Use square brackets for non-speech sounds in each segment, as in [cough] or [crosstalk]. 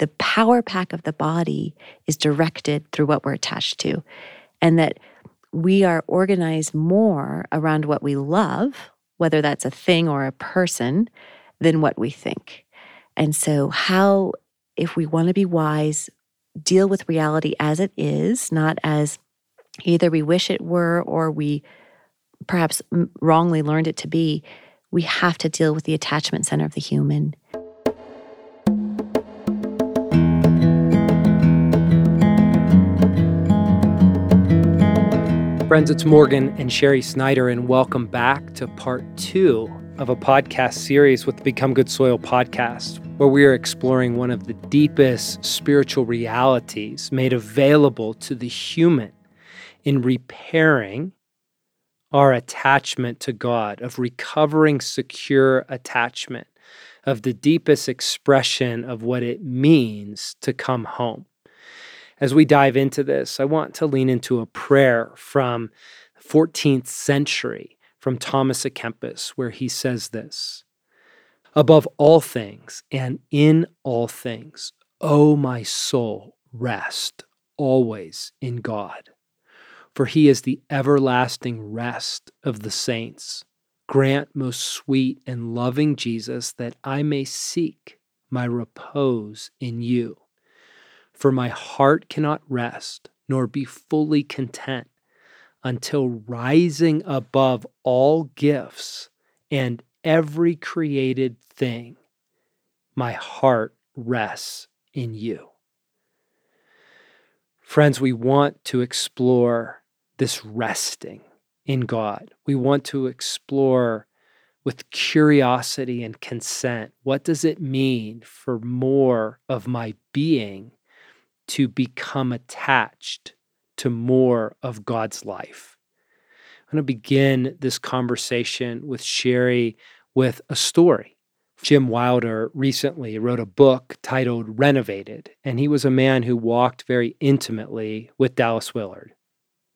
the power pack of the body is directed through what we're attached to, and that we are organized more around what we love, whether that's a thing or a person, than what we think. And so, how, if we want to be wise, deal with reality as it is, not as either we wish it were or we perhaps wrongly learned it to be, we have to deal with the attachment center of the human. Friends, it's Morgan and Sherry Snyder, and welcome back to part two of a podcast series with the Become Good Soil podcast, where we are exploring one of the deepest spiritual realities made available to the human in repairing our attachment to God, of recovering secure attachment, of the deepest expression of what it means to come home. As we dive into this, I want to lean into a prayer from 14th century from Thomas à Kempis, where he says this Above all things and in all things, O my soul, rest always in God, for he is the everlasting rest of the saints. Grant, most sweet and loving Jesus, that I may seek my repose in you. For my heart cannot rest nor be fully content until rising above all gifts and every created thing, my heart rests in you. Friends, we want to explore this resting in God. We want to explore with curiosity and consent what does it mean for more of my being to become attached to more of God's life. I'm going to begin this conversation with Sherry with a story. Jim Wilder recently wrote a book titled Renovated, and he was a man who walked very intimately with Dallas Willard.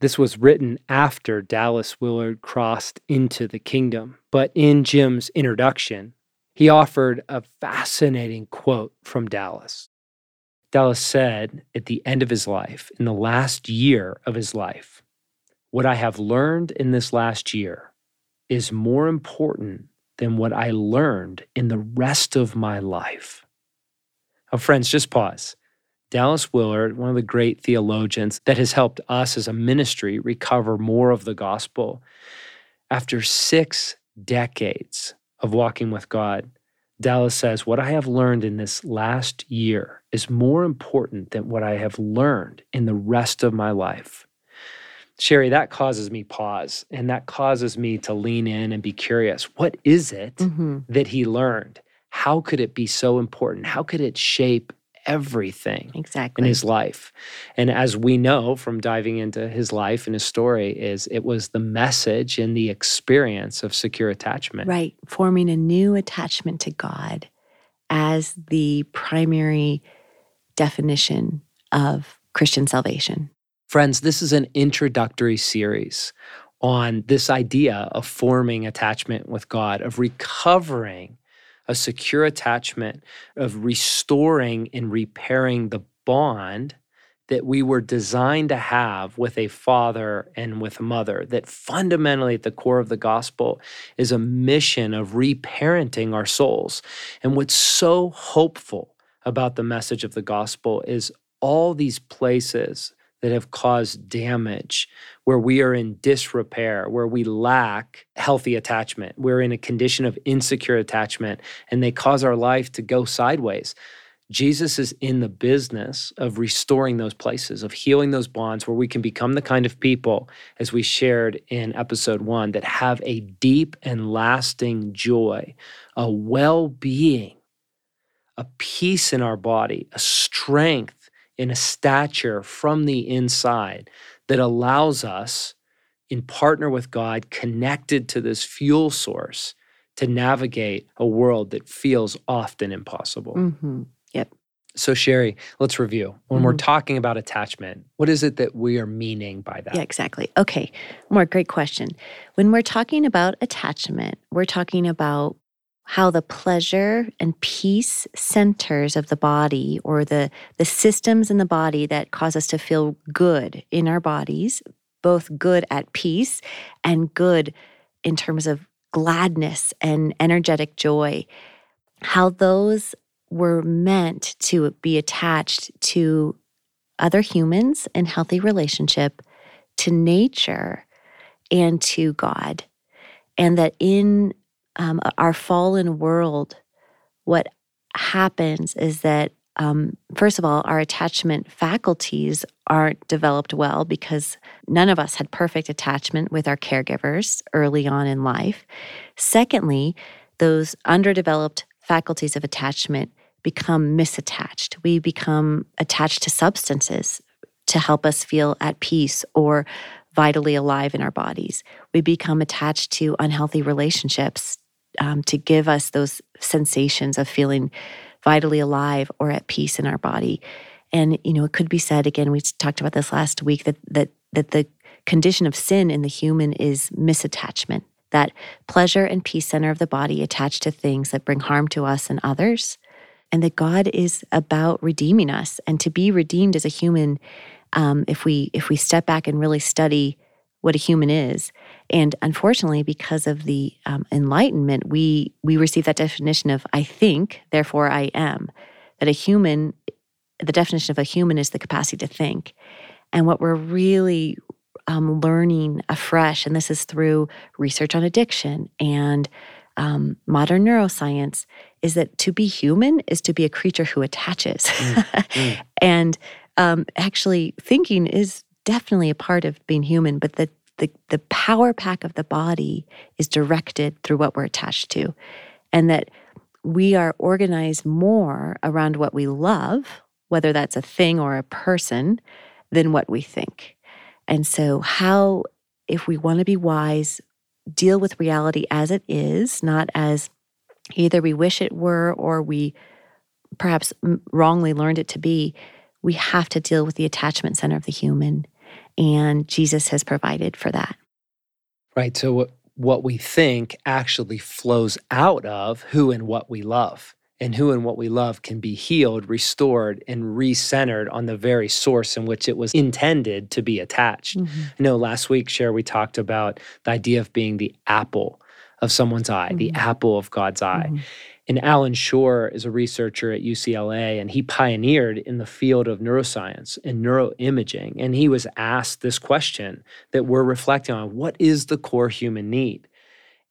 This was written after Dallas Willard crossed into the kingdom, but in Jim's introduction, he offered a fascinating quote from Dallas. Dallas said at the end of his life, in the last year of his life, what I have learned in this last year is more important than what I learned in the rest of my life. Now, friends, just pause. Dallas Willard, one of the great theologians that has helped us as a ministry recover more of the gospel, after six decades of walking with God, Dallas says, What I have learned in this last year is more important than what I have learned in the rest of my life. Sherry, that causes me pause and that causes me to lean in and be curious. What is it mm-hmm. that he learned? How could it be so important? How could it shape everything exactly. in his life. And as we know from diving into his life and his story is it was the message and the experience of secure attachment. Right forming a new attachment to god as the primary definition of christian salvation. Friends this is an introductory series on this idea of forming attachment with god of recovering a secure attachment of restoring and repairing the bond that we were designed to have with a father and with a mother. That fundamentally, at the core of the gospel, is a mission of reparenting our souls. And what's so hopeful about the message of the gospel is all these places that have caused damage, where we are in disrepair, where we lack healthy attachment. We're in a condition of insecure attachment, and they cause our life to go sideways. Jesus is in the business of restoring those places, of healing those bonds where we can become the kind of people, as we shared in episode one, that have a deep and lasting joy, a well being, a peace in our body, a strength in a stature from the inside that allows us, in partner with God, connected to this fuel source to navigate a world that feels often impossible. Mm-hmm. Yep. So, Sherry, let's review. When mm-hmm. we're talking about attachment, what is it that we are meaning by that? Yeah, exactly. Okay. More great question. When we're talking about attachment, we're talking about how the pleasure and peace centers of the body or the, the systems in the body that cause us to feel good in our bodies, both good at peace and good in terms of gladness and energetic joy, how those were meant to be attached to other humans in healthy relationship, to nature, and to God. And that in um, our fallen world, what happens is that, um, first of all, our attachment faculties aren't developed well because none of us had perfect attachment with our caregivers early on in life. Secondly, those underdeveloped faculties of attachment become misattached. We become attached to substances to help us feel at peace or vitally alive in our bodies. We become attached to unhealthy relationships um, to give us those sensations of feeling vitally alive or at peace in our body. And you know, it could be said again. We talked about this last week that that that the condition of sin in the human is misattachment. That pleasure and peace center of the body attached to things that bring harm to us and others, and that God is about redeeming us. And to be redeemed as a human, um, if we if we step back and really study what a human is. And unfortunately, because of the um, Enlightenment, we we receive that definition of "I think, therefore I am." That a human, the definition of a human is the capacity to think. And what we're really um, learning afresh, and this is through research on addiction and um, modern neuroscience, is that to be human is to be a creature who attaches. Mm, mm. [laughs] and um, actually, thinking is definitely a part of being human, but the, the, the power pack of the body is directed through what we're attached to. And that we are organized more around what we love, whether that's a thing or a person, than what we think. And so, how, if we want to be wise, deal with reality as it is, not as either we wish it were or we perhaps wrongly learned it to be, we have to deal with the attachment center of the human and Jesus has provided for that. Right. So, what, what we think actually flows out of who and what we love. And who and what we love can be healed, restored, and recentered on the very source in which it was intended to be attached. Mm-hmm. I know last week, Cher, we talked about the idea of being the apple of someone's eye, mm-hmm. the apple of God's eye. Mm-hmm. And Allan Schore is a researcher at UCLA, and he pioneered in the field of neuroscience and neuroimaging. And he was asked this question that we're reflecting on what is the core human need?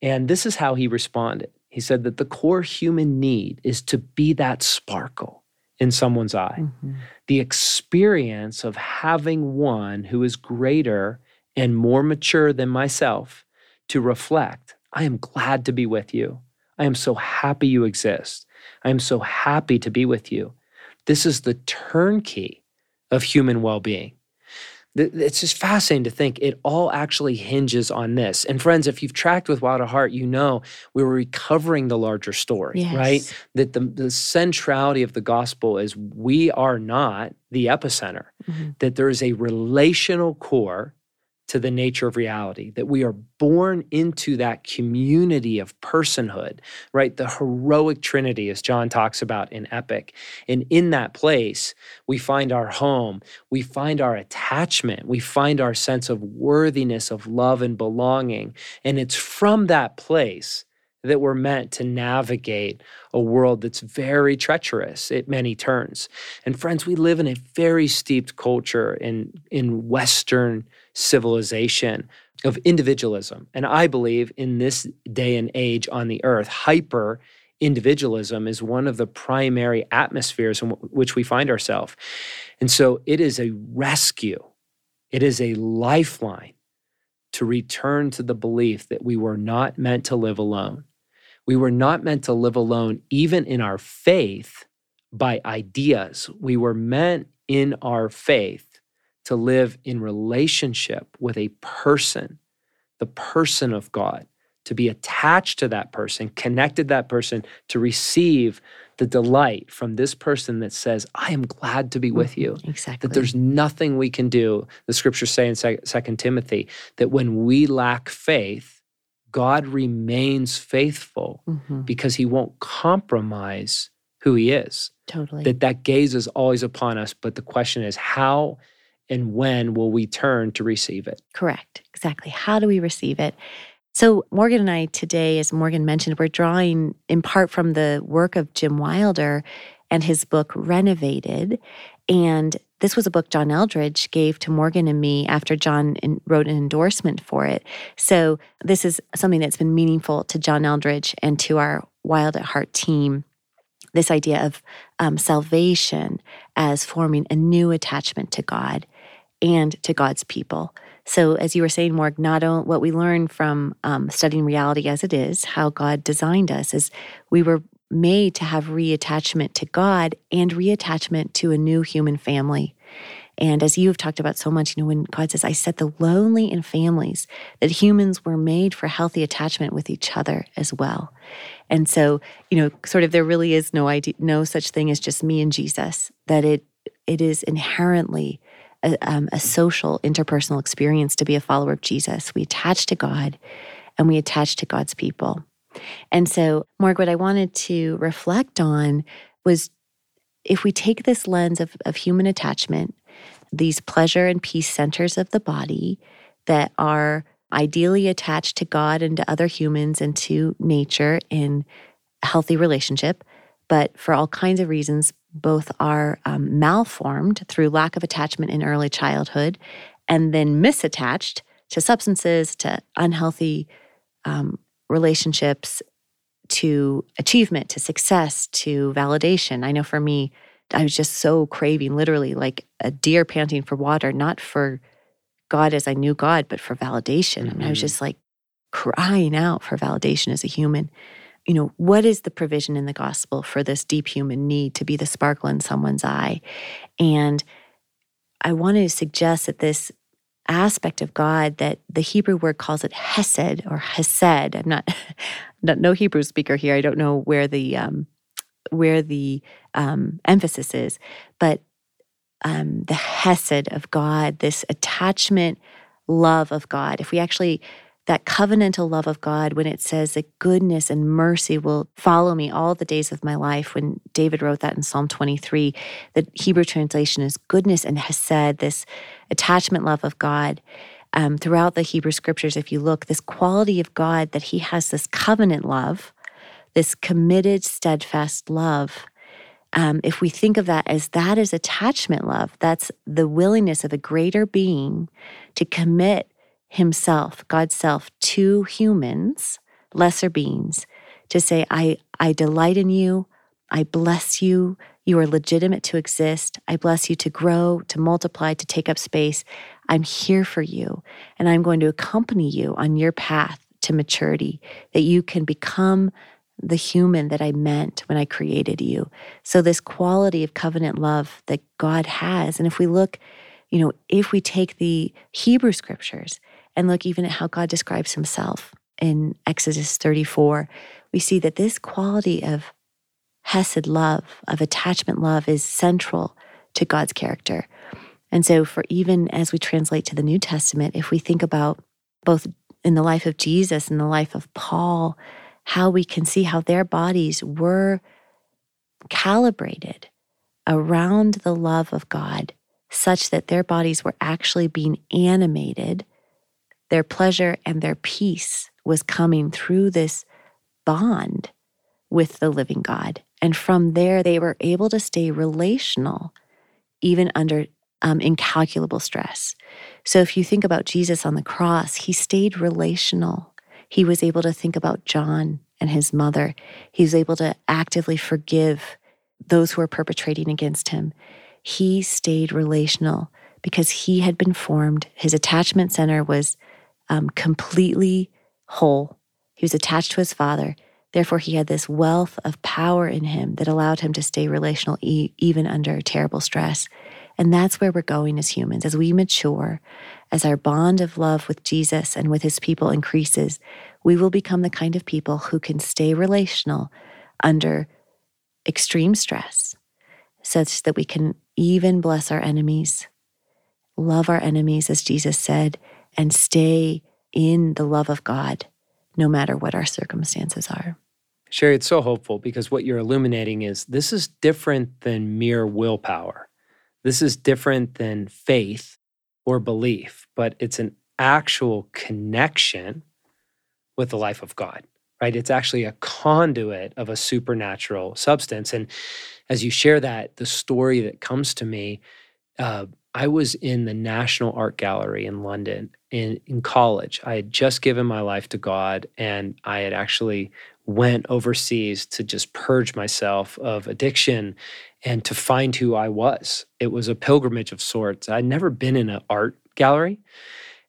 And this is how he responded. He said that the core human need is to be that sparkle in someone's eye, mm-hmm. the experience of having one who is greater and more mature than myself to reflect, I am glad to be with you. I am so happy you exist. I am so happy to be with you. This is the turnkey of human well being. It's just fascinating to think it all actually hinges on this. And friends, if you've tracked with Wild at Heart, you know we were recovering the larger story, yes. right? That the, the centrality of the gospel is we are not the epicenter, mm-hmm. that there is a relational core to the nature of reality, that we are born into that community of personhood, right? The heroic trinity, as John talks about in Epic. And in that place, we find our home, we find our attachment, we find our sense of worthiness, of love and belonging. And it's from that place that we're meant to navigate a world that's very treacherous at many turns. And friends, we live in a very steeped culture in, in Western civilization of individualism. And I believe in this day and age on the earth, hyper individualism is one of the primary atmospheres in which we find ourselves. And so it is a rescue, it is a lifeline to return to the belief that we were not meant to live alone. We were not meant to live alone, even in our faith, by ideas. We were meant in our faith to live in relationship with a person, the person of God, to be attached to that person, connected that person, to receive the delight from this person that says, I am glad to be with mm-hmm. you. Exactly. That there's nothing we can do. The scriptures say in Second Timothy that when we lack faith, God remains faithful hmm because he won't compromise who he is. Totally. That that gaze is always upon us, but the question is how and when will we turn to receive it? Correct. Exactly. How do we receive it? So, Morgan and I today, as Morgan mentioned, we're drawing in part from the work of Jim Wilder and his book Renovated. And this was a book John Eldredge gave to Morgan and me after John wrote an endorsement for it. So, this is something that's been meaningful to John Eldredge and to our Wild at Heart team. This idea of um, salvation as forming a new attachment to God and to God's people. So, as you were saying, Morg, not only what we learn from um, studying reality as it is, how God designed us, is we were made to have reattachment to God and reattachment to a new human family. And as you have talked about so much, you know, when God says, I set the lonely in families, that humans were made for healthy attachment with each other as well. And so, you know, sort of there really is no idea, no such thing as just me and Jesus, that it it is inherently a, um, a social interpersonal experience to be a follower of Jesus. We attach to God and we attach to God's people. And so, Mark, what I wanted to reflect on was if we take this lens of, of human attachment, these pleasure and peace centers of the body that are ideally attached to God and to other humans and to nature in healthy relationship, but for all kinds of reasons, both are um, malformed through lack of attachment in early childhood and then misattached to substances, to unhealthy um, relationships, to achievement, to success, to validation. I know for me, I was just so craving, literally like a deer panting for water, not for God as I knew God, but for validation. I mean, I was Mhm. just like crying out for validation as a human. You know, what is the provision in the gospel for this deep human need to be the sparkle in someone's eye? And I want to suggest that this aspect of God that the Hebrew word calls it hesed or hesed. I'm not, [laughs] not no Hebrew speaker here. I don't know where the um, where the um, emphasis is, but um, the hesed of God, this attachment, love of God. If we actually that covenantal love of God, when it says that goodness and mercy will follow me all the days of my life, when David wrote that in Psalm 23, the Hebrew translation is goodness and hesed, this attachment love of God. Um, throughout the Hebrew scriptures, if you look, this quality of God that He has this covenant love, this committed, steadfast love. Um, if we think of that as that is attachment love, that's the willingness of a greater being to commit himself, God's self, to humans, lesser beings, to say, I, I delight in you, I bless you, you are legitimate to exist, I bless you to grow, to multiply, to take up space. I'm here for you, and I'm going to accompany you on your path to maturity, that you can become the human that I meant when I created you. So, this quality of covenant love that God has, and if we look, you know, if we take the Hebrew scriptures and look even at how God describes himself in Exodus 34, we see that this quality of Hesed love, of attachment love, is central to God's character. And so, for even as we translate to the New Testament, if we think about both in the life of Jesus and the life of Paul, how we can see how their bodies were calibrated around the love of God, such that their bodies were actually being animated. Their pleasure and their peace was coming through this bond with the living God. And from there, they were able to stay relational, even under um, incalculable stress. So if you think about Jesus on the cross, he stayed relational. He was able to think about John and his mother. He was able to actively forgive those who were perpetrating against him. He stayed relational because he had been formed. His attachment center was um, completely whole. He was attached to his father. Therefore, he had this wealth of power in him that allowed him to stay relational e- even under terrible stress. And that's where we're going as humans. As we mature, as our bond of love with Jesus and with his people increases, we will become the kind of people who can stay relational under extreme stress, such that we can even bless our enemies, love our enemies, as Jesus said, and stay in the love of God, no matter what our circumstances are. Sherry, it's so hopeful because what you're illuminating is this is different than mere willpower. This is different than faith or belief, but it's an actual connection with the life of God, right? It's actually a conduit of a supernatural substance. And as you share that, the story that comes to me, uh, I was in the National Art Gallery in London in, in college. I had just given my life to God, and I had actually went overseas to just purge myself of addiction and to find who I was. It was a pilgrimage of sorts. I'd never been in an art gallery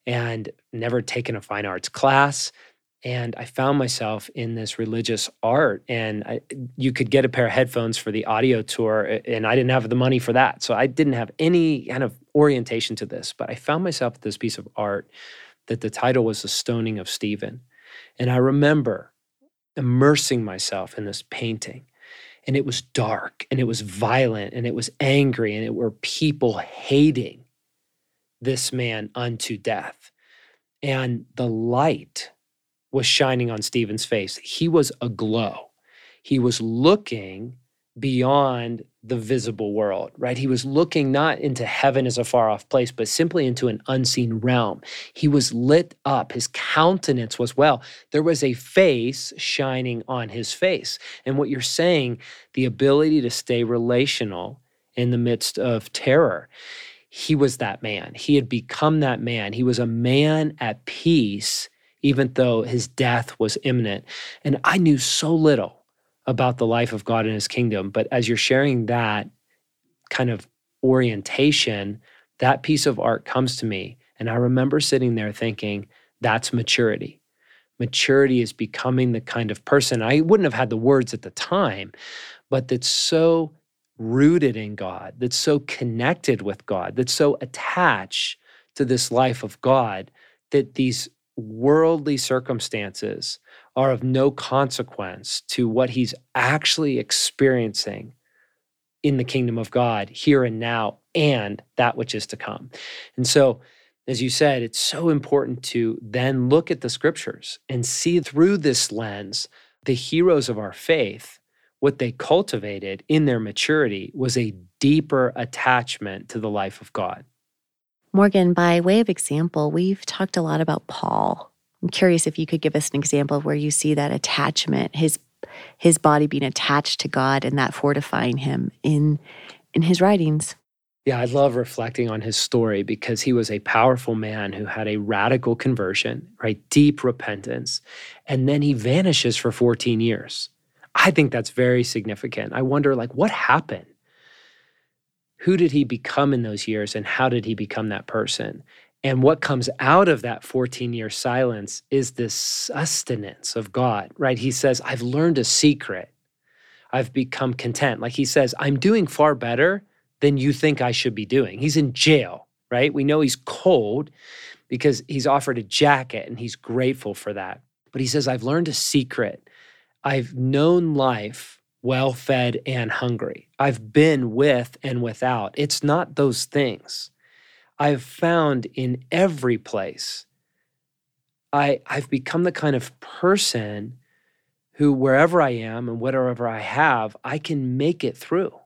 and never taken a fine arts class. And I found myself in this religious art, and I, you could get a pair of headphones for the audio tour, and I didn't have the money for that. So I didn't have any kind of orientation to this. But I found myself at this piece of art that the title was The Stoning of Stephen. And I remember immersing myself in this painting and it was dark and it was violent and it was angry and it were people hating this man unto death. And the light was shining on Stephen's face. He was aglow. He was looking beyond the visible world, right? He was looking not into heaven as a far off place, but simply into an unseen realm. He was lit up. His countenance was well. There was a face shining on his face. And what you're saying, the ability to stay relational in the midst of terror, he was that man. He had become that man. He was a man at peace, even though his death was imminent. And I knew so little about the life of God and his kingdom. But as you're sharing that kind of orientation, that piece of art comes to me. And I remember sitting there thinking, that's maturity. Maturity is becoming the kind of person, I wouldn't have had the words at the time, but that's so rooted in God, that's so connected with God, that's so attached to this life of God that these worldly circumstances are of no consequence to what he's actually experiencing in the kingdom of God here and now and that which is to come. And so, as you said, it's so important to then look at the scriptures and see through this lens the heroes of our faith. What they cultivated in their maturity was a deeper attachment to the life of God. Morgan, by way of example, we've talked a lot about Paul I'm curious if you could give us an example of where you see that attachment, his his body being attached to God and that fortifying him in in his writings. Yeah, I love reflecting on his story because he was a powerful man who had a radical conversion, right? Deep repentance. And then he vanishes for 14 years. I think that's very significant. I wonder like what happened? Who did he become in those years and how did he become that person? And what comes out of that 14 year silence is this sustenance of God, right? He says, I've learned a secret. I've become content. Like he says, I'm doing far better than you think I should be doing. He's in jail, right? We know he's cold because he's offered a jacket and he's grateful for that. But he says, I've learned a secret. I've known life well fed and hungry. I've been with and without. It's not those things. I've found in every place, I, I've become the kind of person who, wherever I am and whatever I have, I can make it through.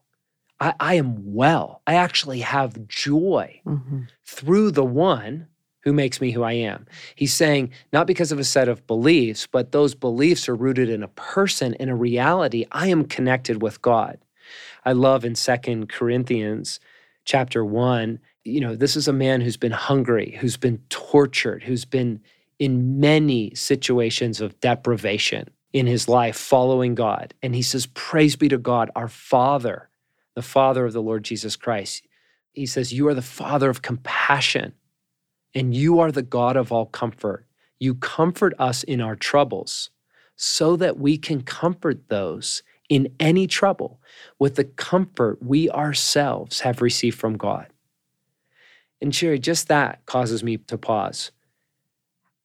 I, I am well. I actually have joy mm-hmm. through the one who makes me who I am. He's saying, not because of a set of beliefs, but those beliefs are rooted in a person, in a reality. I am connected with God. I love in Second Corinthians chapter 1 you know, this is a man who's been hungry, who's been tortured, who's been in many situations of deprivation in his life following God. And he says, Praise be to God, our Father, the Father of the Lord Jesus Christ. He says, You are the Father of compassion, and you are the God of all comfort. You comfort us in our troubles so that we can comfort those in any trouble with the comfort we ourselves have received from God. And Sherry, just that causes me to pause.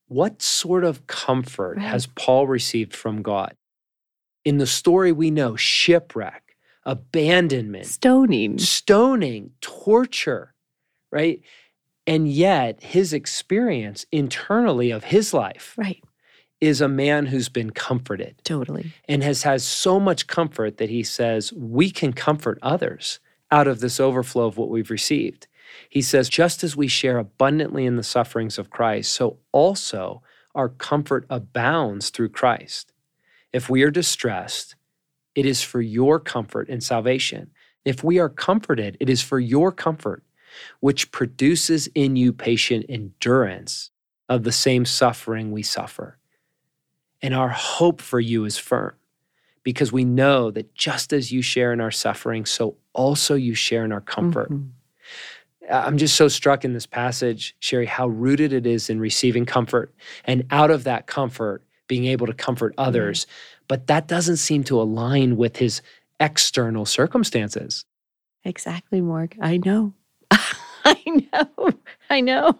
What sort of comfort right. has Paul received from God? In the story we know, shipwreck, abandonment, stoning, stoning, torture, right? And yet his experience internally of his life right. is a man who's been comforted Totally. and has has so much comfort that he says we can comfort others out of this overflow of what we've received. He says just as we share abundantly in the sufferings of Christ, so also our comfort abounds through Christ. If we are distressed, it is for your comfort and salvation. If we are comforted, it is for your comfort, which produces in you patient endurance of the same suffering we suffer. And our hope for you is firm because we know that just as you share in our suffering, so also you share in our comfort. Mhm. I'm just so struck in this passage, Sherry, how rooted it is in receiving comfort and out of that comfort, being able to comfort others. But that doesn't seem to align with his external circumstances. Exactly, Morg. I know. [laughs] I know. I know.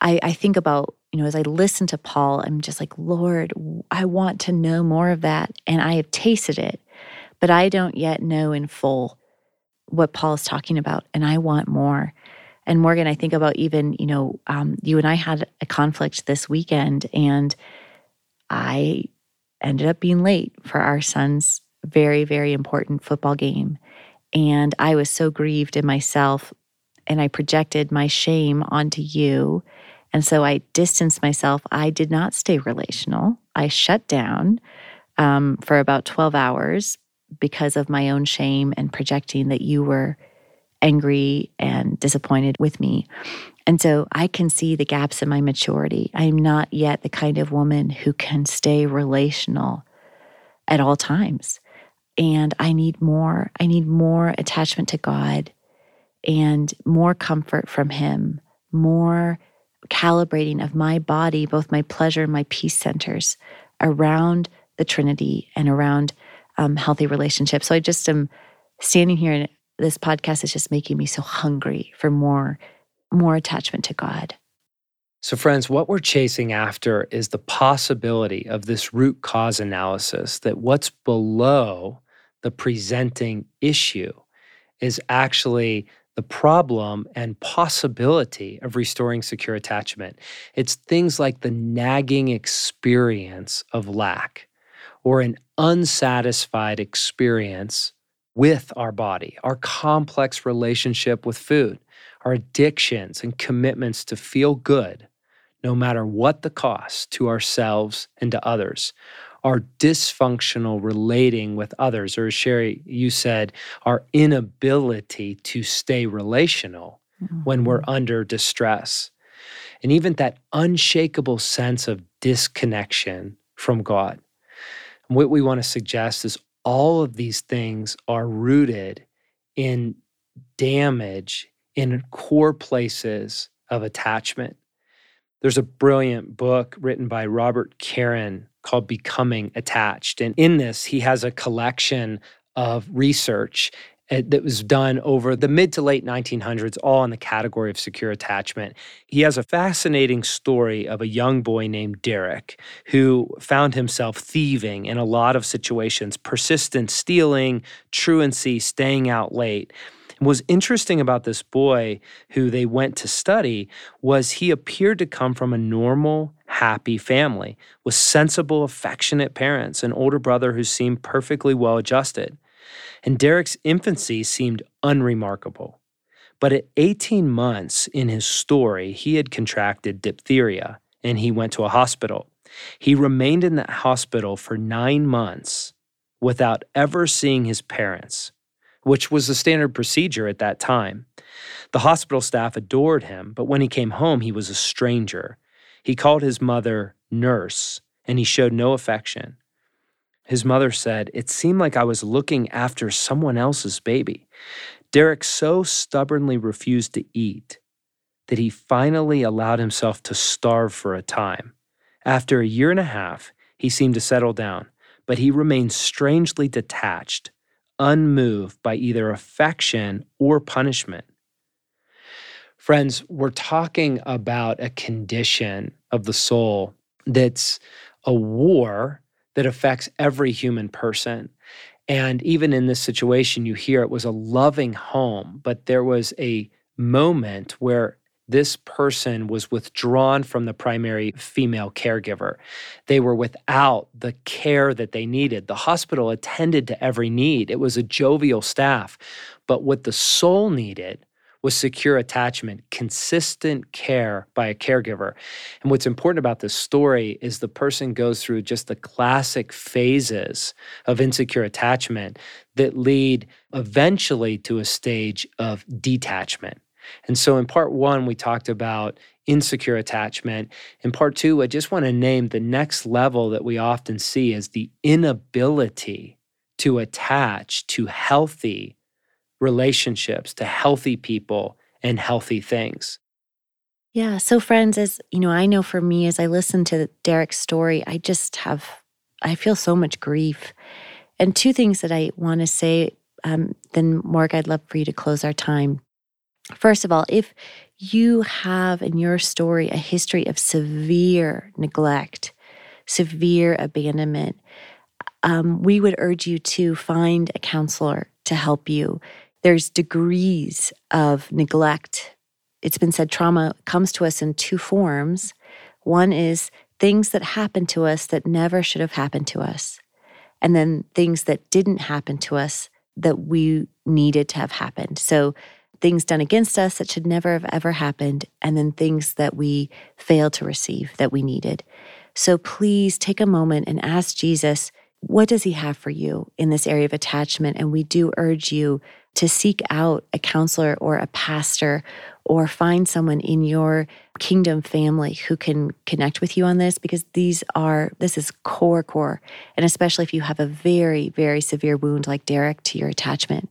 I, I think about, you know, as I listen to Paul, I'm just like, Lord, I want to know more of that. And I have tasted it, but I don't yet know in full what Paul is talking about. And I want more. And Morgan, I think about even, you know, um, you and I had a conflict this weekend, and I ended up being late for our son's very, very important football game. And I was so grieved in myself, and I projected my shame onto you. And so I distanced myself. I did not stay relational. I shut down um, for about 12 hours because of my own shame and projecting that you were angry and disappointed with me. And so I can see the gaps in my maturity. I'm not yet the kind of woman who can stay relational at all times. And I need more. I need more attachment to God and more comfort from Him, more calibrating of my body, both my pleasure and my peace centers around the Trinity and around um, healthy relationships. So I just am standing here, and this podcast is just making me so hungry for more, more attachment to God. So, friends, what we're chasing after is the possibility of this root cause analysis that what's below the presenting issue is actually the problem and possibility of restoring secure attachment. It's things like the nagging experience of lack or an unsatisfied experience with our body, our complex relationship with food, our addictions and commitments to feel good, no matter what the cost to ourselves and to others, our dysfunctional relating with others, or as Sherry, you said, our inability to stay relational when we're mm-hmm. under distress, and even that unshakable sense of disconnection from God. And what we want to suggest is all of these things are rooted in damage in core places of attachment. There's a brilliant book written by Robert Karen called Becoming Attached. And in this, he has a collection of research uh, that was done over the mid to late 1900s, all in the category of secure attachment. He has a fascinating story of a young boy named Derek who found himself thieving in a lot of situations, persistent stealing, truancy, staying out late. And what's interesting about this boy who they went to study was he appeared to come from a normal, happy family with sensible, affectionate parents, an older brother who seemed perfectly well adjusted. And Derek's infancy seemed unremarkable. But at 18 months in his story, he had contracted diphtheria and he went to a hospital. He remained in that hospital for nine months without ever seeing his parents, which was the standard procedure at that time. The hospital staff adored him, but when he came home, he was a stranger. He called his mother nurse, and he showed no affection. His mother said, It seemed like I was looking after someone else's baby. Derek so stubbornly refused to eat that he finally allowed himself to starve for a time. After a year and a half, he seemed to settle down, but he remained strangely detached, unmoved by either affection or punishment. Friends, we're talking about a condition of the soul that's a war that affects every human person. And even in this situation, you hear it was a loving home, but there was a moment where this person was withdrawn from the primary female caregiver. They were without the care that they needed. The hospital attended to every need, it was a jovial staff. But what the soul needed was secure attachment, consistent care by a caregiver. And what's important about this story is the person goes through just the classic phases of insecure attachment that lead eventually to a stage of detachment. And so in part one, we talked about insecure attachment. In part two, I just want to name the next level that we often see as the inability to attach to healthy relationships to healthy people and healthy things. Yeah. So, friends, as you know, I know for me, as I listen to Derek's story, I just have, I feel so much grief. And two things that I want to say, um, then, Morg, I'd love for you to close our time. First of all, if you have in your story a history of severe neglect, severe abandonment, um, we would urge you to find a counselor to help you there's degrees of neglect. It's been said trauma comes to us in two forms. One is things that happen to us that never should have happened to us, and then things that didn't happen to us that we needed to have happened. So, things done against us that should never have ever happened, and then things that we failed to receive that we needed. So, please take a moment and ask Jesus, what does he have for you in this area of attachment? And we do urge you to seek out a counselor or a pastor or find someone in your kingdom family who can connect with you on this because these are this is core core. And especially if you have a very very severe wound like Derek to your attachment.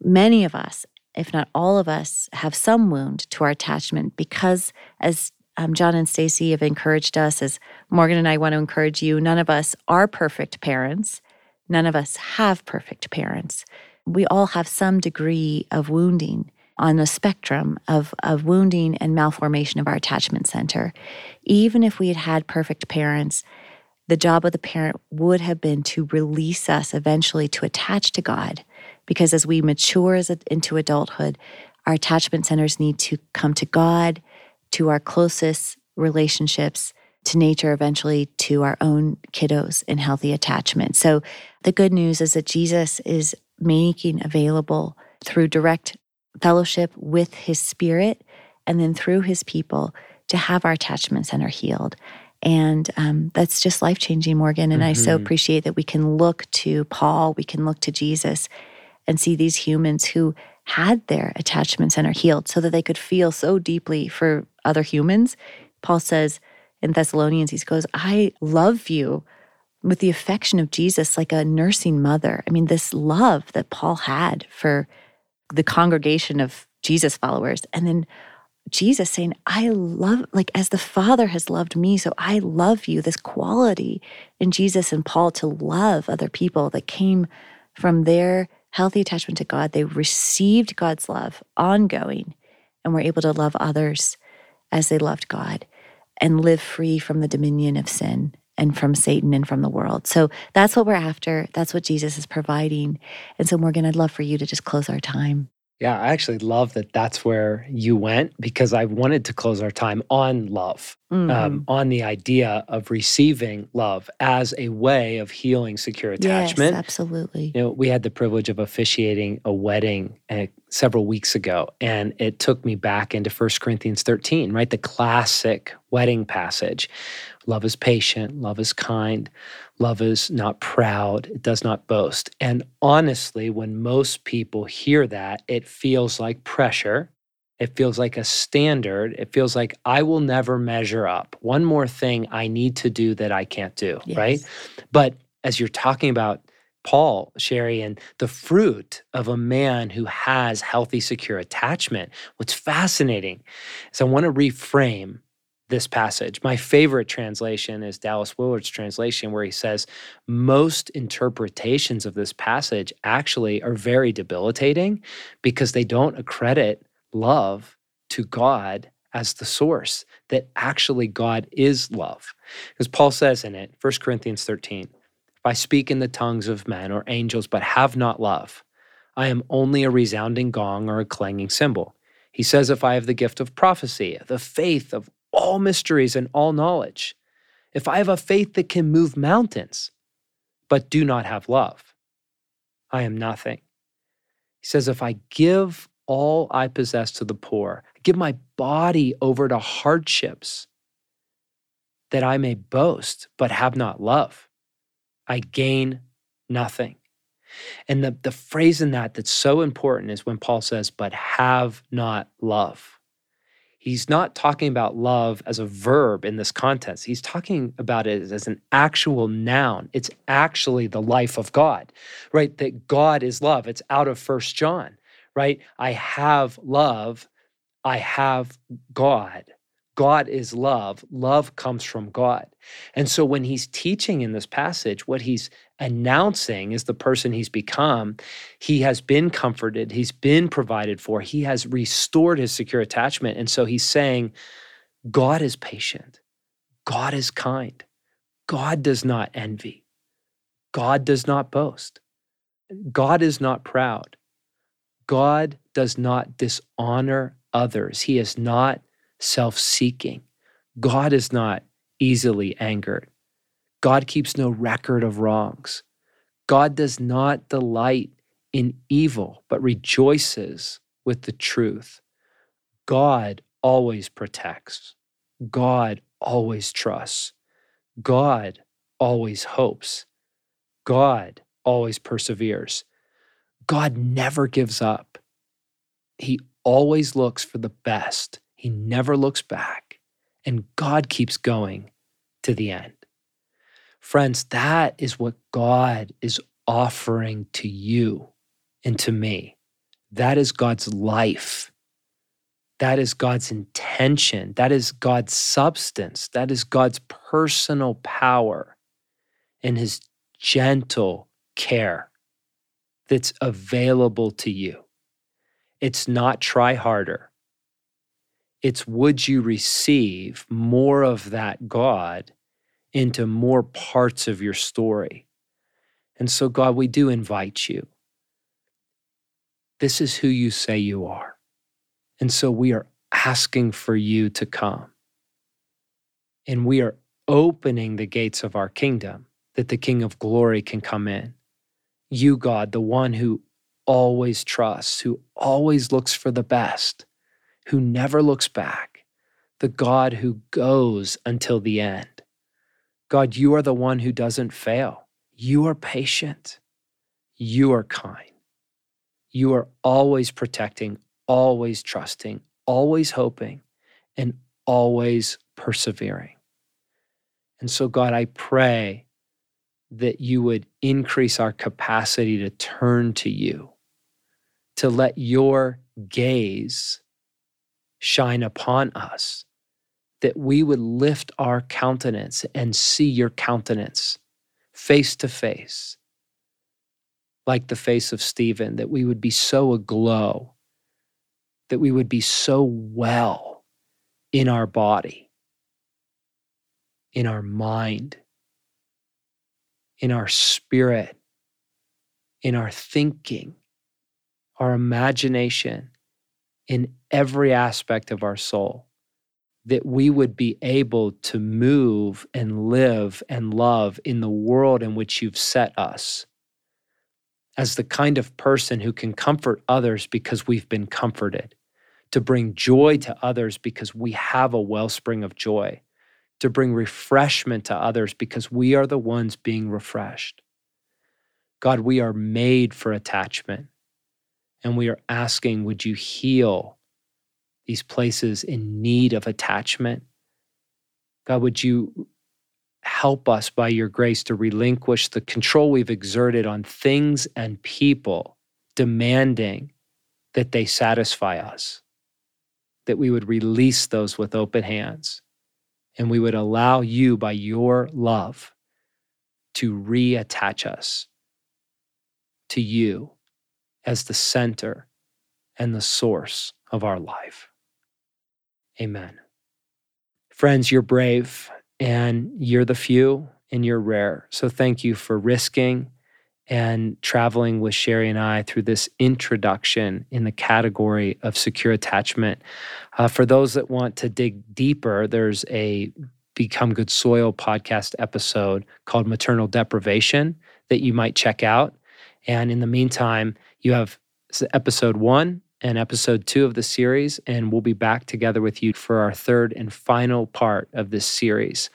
Many of us if not all of us have some wound to our attachment because as um, John and Stasi have encouraged us as Morgan and I want to encourage you none of us are perfect parents. None of us have perfect parents we all have some degree of wounding on a spectrum of, of wounding and malformation of our attachment center. Even if we had had perfect parents, the job of the parent would have been to release us eventually to attach to God. Because as we mature as a, into adulthood, our attachment centers need to come to God, to our closest relationships, to nature, eventually to our own kiddos in healthy attachment. So the good news is that Jesus is making available through direct fellowship with his spirit and then through his people to have our attachment center healed. And um, that's just life changing, Morgan. And mm-hmm. I so mm-hmm. appreciate that we can look to Paul, we can look to Jesus and see these humans who had their attachment center healed so that they could feel so deeply for other humans. Paul says in Thessalonians, he goes, I love you with the affection of Jesus like a nursing mother. I mean, this love that Paul had for the congregation of Jesus followers. And then Jesus saying, I love, like as the Father has loved me, so I love you. This quality in Jesus and Paul to love other people that came from their healthy attachment to God. They received God's love ongoing and were able to love others as they loved God and live free from the dominion of sin and from Satan and from the world. So that's what we're after. That's what Jesus is providing. And so, Morgan, I'd love for you to just close our time. Yeah, I actually love that that's where you went because I wanted to close our time on love, um, mm-hmm. um, on the idea of receiving love as a way of healing secure attachment. Yes, absolutely. You know, we had the privilege of officiating a wedding uh, several weeks ago, and it took me back into 1 Corinthians 13, right? The classic wedding passage Love is patient, love is kind, love is not proud, it does not boast. And honestly, when most people hear that, it feels like pressure. It feels like a standard. It feels like I will never measure up. One more thing I need to do that I can't do, yes. right? But as you're talking about Paul, Sherry, and the fruit of a man who has healthy, secure attachment, what's fascinating is I want to reframe this passage. My favorite translation is Dallas Willard's translation, where he says most interpretations of this passage actually are very debilitating because they don't accredit love to God as the source, that actually God is love. Because Paul says in it, 1 Corinthians 13, if I speak in the tongues of men or angels but have not love, I am only a resounding gong or a clanging cymbal. He says, If I have the gift of prophecy, the faith of all mysteries and all knowledge, if I have a faith that can move mountains, but do not have love, I am nothing. He says, If I give all I possess to the poor, give my body over to hardships, that I may boast, but have not love, I gain nothing. And the, the phrase in that that's so important is when Paul says, but have not love. He's not talking about love as a verb in this context. He's talking about it as an actual noun. It's actually the life of God, right? That God is love. It's out of First John, right? I have love. I have God. God is love. Love comes from God. And so when he's teaching in this passage, what he's announcing is the person he's become. He has been comforted, he's been provided for, he has restored his secure attachment. And so he's saying, God is patient, God is kind, God does not envy, God does not boast, God is not proud, God does not dishonor others, He is not self seeking. God is not easily angered. God keeps no record of wrongs. God does not delight in evil, but rejoices with the truth. God always protects. God always trusts. God always hopes. God always perseveres. God never gives up. He always looks for the best he never looks back, and God keeps going to the end. Friends, that is what God is offering to you and to me. That is God's life. That is God's intention. That is God's substance. That is God's personal power and his gentle care that's available to you. It's not try harder. It's would you receive more of that God into more parts of your story? And so, God, we do invite you. This is who you say you are. And so we are asking for you to come. And we are opening the gates of our kingdom that the King of glory can come in. You, God, the one who always trusts, who always looks for the best who never looks back, the God who goes until the end. God, you are the one who doesn't fail. You are patient. You are kind. You are always protecting, always trusting, always hoping, and always persevering. And so, God, I pray that you would increase our capacity to turn to you, to let your gaze shine upon us, that we would lift our countenance and see your countenance face to face, like the face of Stephen, that we would be so aglow, that we would be so well in our body, in our mind, in our spirit, in our thinking, our imagination in every aspect of our soul, that we would be able to move and live and love in the world in which you've set us as the kind of person who can comfort others because we've been comforted, to bring joy to others because we have a wellspring of joy, to bring refreshment to others because we are the ones being refreshed. God, we are made for attachment. And we are asking, would you heal these places in need of attachment? God, would you help us by your grace to relinquish the control we've exerted on things and people, demanding that they satisfy us, that we would release those with open hands, and we would allow you by your love to reattach us to you as the center and the source of our life. Amen. Friends, you're brave and you're the few and you're rare. So thank you for risking and traveling with Sherry and I through this introduction in the category of secure attachment. Uh, for those that want to dig deeper, there's a Become Good Soil podcast episode called Maternal Deprivation that you might check out. And in the meantime, you have episode one and episode two of the series, and we'll be back together with you for our third and final part of this series.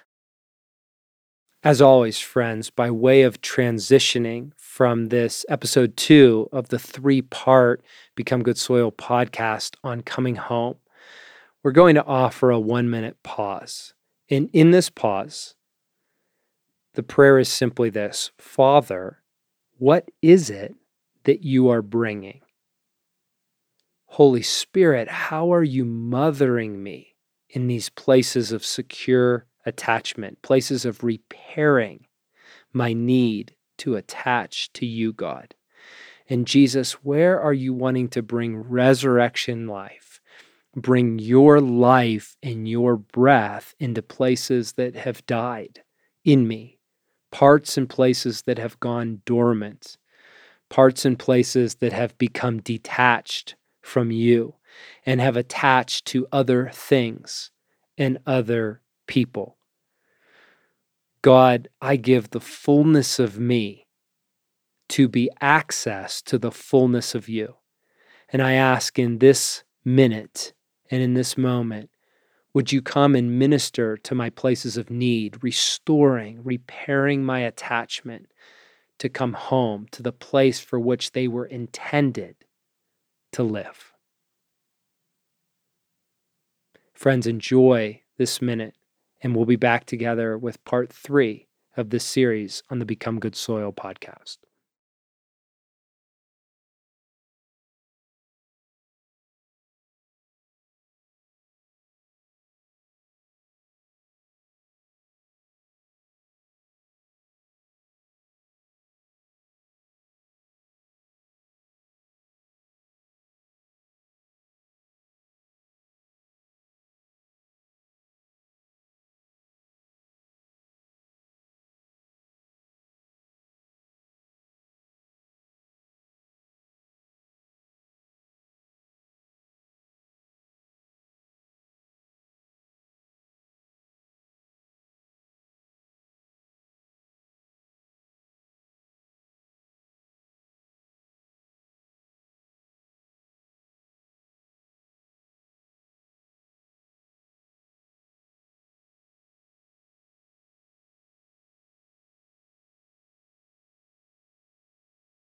As always, friends, by way of transitioning from this episode two of the three part Become Good Soil podcast on coming home, we're going to offer a one minute pause. And in this pause, the prayer is simply this Father, what is it that you are bringing? Holy Spirit, how are you mothering me in these places of secure attachment, places of repairing my need to attach to you, God. And Jesus, where are you wanting to bring resurrection life? Bring your life and your breath into places that have died in me, parts and places that have gone dormant, parts and places that have become detached from you and have attached to other things and other people. God, I give the fullness of me to be access to the fullness of you. And I ask in this minute and in this moment, would you come and minister to my places of need, restoring, repairing my attachment to come home to the place for which they were intended to live? Friends, enjoy this minute and we'll be back together with part three of this series on the Become Good Soil podcast.